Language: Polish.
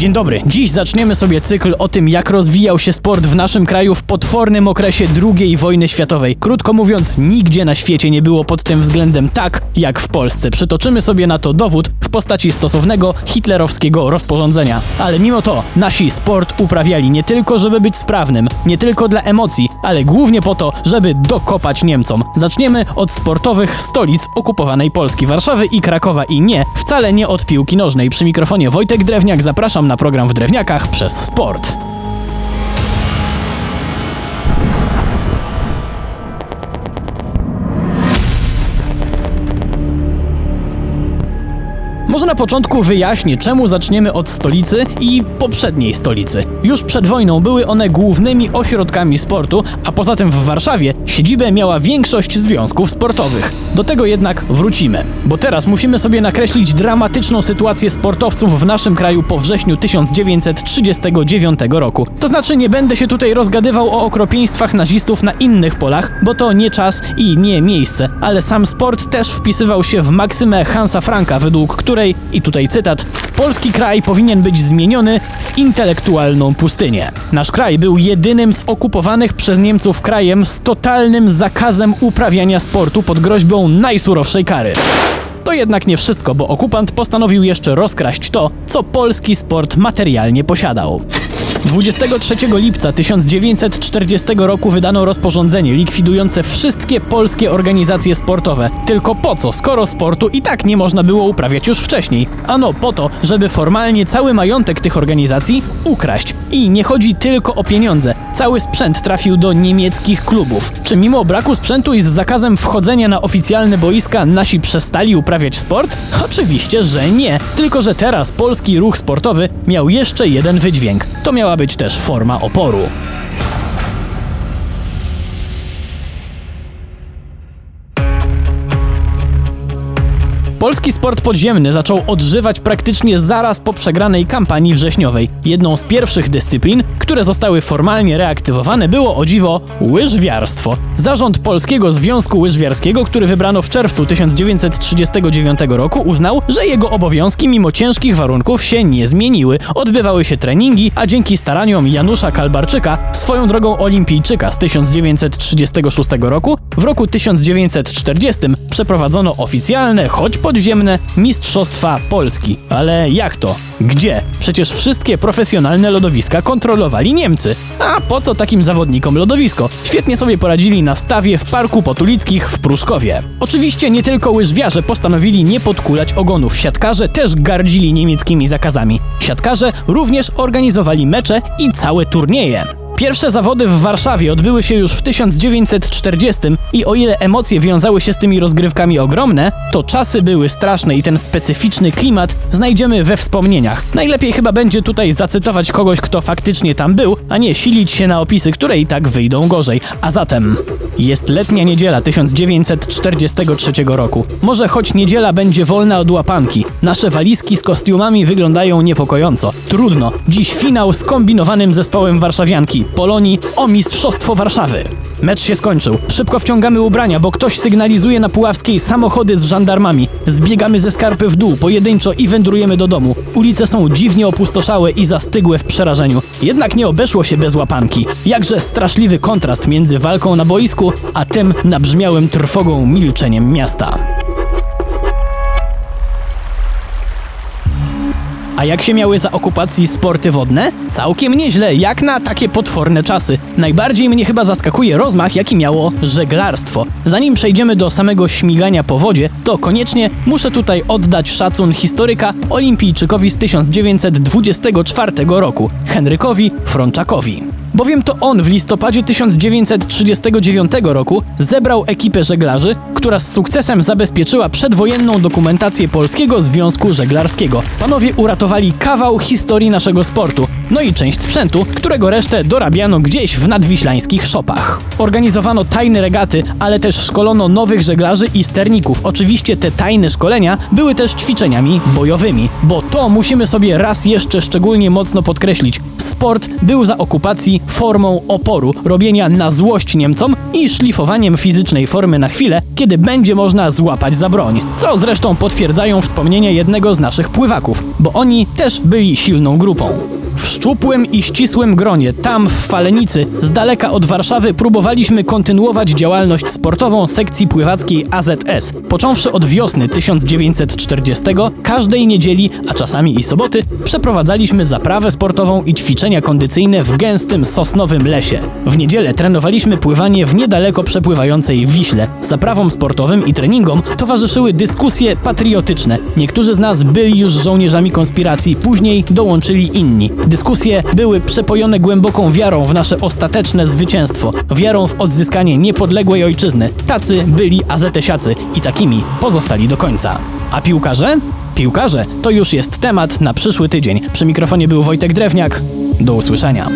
Dzień dobry. Dziś zaczniemy sobie cykl o tym, jak rozwijał się sport w naszym kraju w potwornym okresie II wojny światowej. Krótko mówiąc, nigdzie na świecie nie było pod tym względem tak, jak w Polsce. Przytoczymy sobie na to dowód w postaci stosownego hitlerowskiego rozporządzenia. Ale mimo to, nasi sport uprawiali nie tylko, żeby być sprawnym, nie tylko dla emocji, ale głównie po to, żeby dokopać Niemcom. Zaczniemy od sportowych stolic okupowanej Polski, Warszawy i Krakowa i nie, wcale nie od piłki nożnej. Przy mikrofonie Wojtek Drewniak, zapraszam na program w Drewniakach przez sport. Może na początku wyjaśnię, czemu zaczniemy od stolicy i poprzedniej stolicy. Już przed wojną były one głównymi ośrodkami sportu, a poza tym w Warszawie siedzibę miała większość związków sportowych. Do tego jednak wrócimy, bo teraz musimy sobie nakreślić dramatyczną sytuację sportowców w naszym kraju po wrześniu 1939 roku. To znaczy nie będę się tutaj rozgadywał o okropieństwach nazistów na innych polach, bo to nie czas i nie miejsce, ale sam sport też wpisywał się w maksymę Hansa Franka, według której której, i tutaj cytat, polski kraj powinien być zmieniony w intelektualną pustynię. Nasz kraj był jedynym z okupowanych przez Niemców krajem z totalnym zakazem uprawiania sportu pod groźbą najsurowszej kary. To jednak nie wszystko, bo okupant postanowił jeszcze rozkraść to, co polski sport materialnie posiadał. 23 lipca 1940 roku wydano rozporządzenie likwidujące wszystkie polskie organizacje sportowe. Tylko po co, skoro sportu i tak nie można było uprawiać już wcześniej? Ano po to, żeby formalnie cały majątek tych organizacji ukraść. I nie chodzi tylko o pieniądze. Cały sprzęt trafił do niemieckich klubów. Czy mimo braku sprzętu i z zakazem wchodzenia na oficjalne boiska nasi przestali uprawiać sport? Oczywiście, że nie. Tylko, że teraz polski ruch sportowy miał jeszcze jeden wydźwięk. To miała być też forma oporu. Polski sport podziemny zaczął odżywać praktycznie zaraz po przegranej kampanii wrześniowej. Jedną z pierwszych dyscyplin, które zostały formalnie reaktywowane, było o dziwo łyżwiarstwo. Zarząd Polskiego Związku Łyżwiarskiego, który wybrano w czerwcu 1939 roku, uznał, że jego obowiązki mimo ciężkich warunków się nie zmieniły. Odbywały się treningi, a dzięki staraniom Janusza Kalbarczyka, swoją drogą olimpijczyka z 1936 roku, w roku 1940 przeprowadzono oficjalne, choć podziemne Mistrzostwa Polski. Ale jak to? Gdzie? Przecież wszystkie profesjonalne lodowiska kontrolowali Niemcy. A po co takim zawodnikom lodowisko? Świetnie sobie poradzili na stawie w Parku Potulickich w Pruszkowie. Oczywiście nie tylko łyżwiarze postanowili nie podkulać ogonów. Siatkarze też gardzili niemieckimi zakazami. Siatkarze również organizowali mecze i całe turnieje. Pierwsze zawody w Warszawie odbyły się już w 1940 i o ile emocje wiązały się z tymi rozgrywkami ogromne, to czasy były straszne i ten specyficzny klimat znajdziemy we wspomnieniach. Najlepiej chyba będzie tutaj zacytować kogoś, kto faktycznie tam był, a nie silić się na opisy, które i tak wyjdą gorzej. A zatem jest letnia niedziela 1943 roku. Może choć niedziela będzie wolna od łapanki. Nasze walizki z kostiumami wyglądają niepokojąco. Trudno. Dziś finał z kombinowanym zespołem warszawianki. Polonii o Mistrzostwo Warszawy. Mecz się skończył. Szybko wciągamy ubrania, bo ktoś sygnalizuje na Puławskiej samochody z żandarmami. Zbiegamy ze skarpy w dół, pojedynczo i wędrujemy do domu. Ulice są dziwnie opustoszałe i zastygłe w przerażeniu. Jednak nie obeszło się bez łapanki. Jakże straszliwy kontrast między walką na boisku, a tym nabrzmiałym trwogą milczeniem miasta. A jak się miały za okupacji sporty wodne? Całkiem nieźle, jak na takie potworne czasy. Najbardziej mnie chyba zaskakuje rozmach, jaki miało żeglarstwo. Zanim przejdziemy do samego śmigania po wodzie, to koniecznie muszę tutaj oddać szacun historyka olimpijczykowi z 1924 roku, Henrykowi Frączakowi. Bowiem to on w listopadzie 1939 roku zebrał ekipę żeglarzy, która z sukcesem zabezpieczyła przedwojenną dokumentację Polskiego Związku Żeglarskiego. Panowie uratowali kawał historii naszego sportu, no i część sprzętu, którego resztę dorabiano gdzieś w nadwiślańskich szopach. Organizowano tajne regaty, ale też szkolono nowych żeglarzy i sterników. Oczywiście te tajne szkolenia były też ćwiczeniami bojowymi, bo to musimy sobie raz jeszcze szczególnie mocno podkreślić. Sport był za okupacji formą oporu, robienia na złość Niemcom i szlifowaniem fizycznej formy na chwilę, kiedy będzie można złapać za broń. Co zresztą potwierdzają wspomnienia jednego z naszych pływaków, bo oni też byli silną grupą. Szczupłym i ścisłym gronie, tam w Falenicy, z daleka od Warszawy, próbowaliśmy kontynuować działalność sportową sekcji pływackiej AZS. Począwszy od wiosny 1940, każdej niedzieli, a czasami i soboty, przeprowadzaliśmy zaprawę sportową i ćwiczenia kondycyjne w gęstym sosnowym lesie. W niedzielę trenowaliśmy pływanie w niedaleko przepływającej Wiśle. Zaprawom sportowym i treningom towarzyszyły dyskusje patriotyczne. Niektórzy z nas byli już żołnierzami konspiracji, później dołączyli inni. Były przepojone głęboką wiarą w nasze ostateczne zwycięstwo, wiarą w odzyskanie niepodległej ojczyzny. Tacy byli azetesiacy i takimi pozostali do końca. A piłkarze? Piłkarze to już jest temat na przyszły tydzień. Przy mikrofonie był Wojtek Drewniak. Do usłyszenia.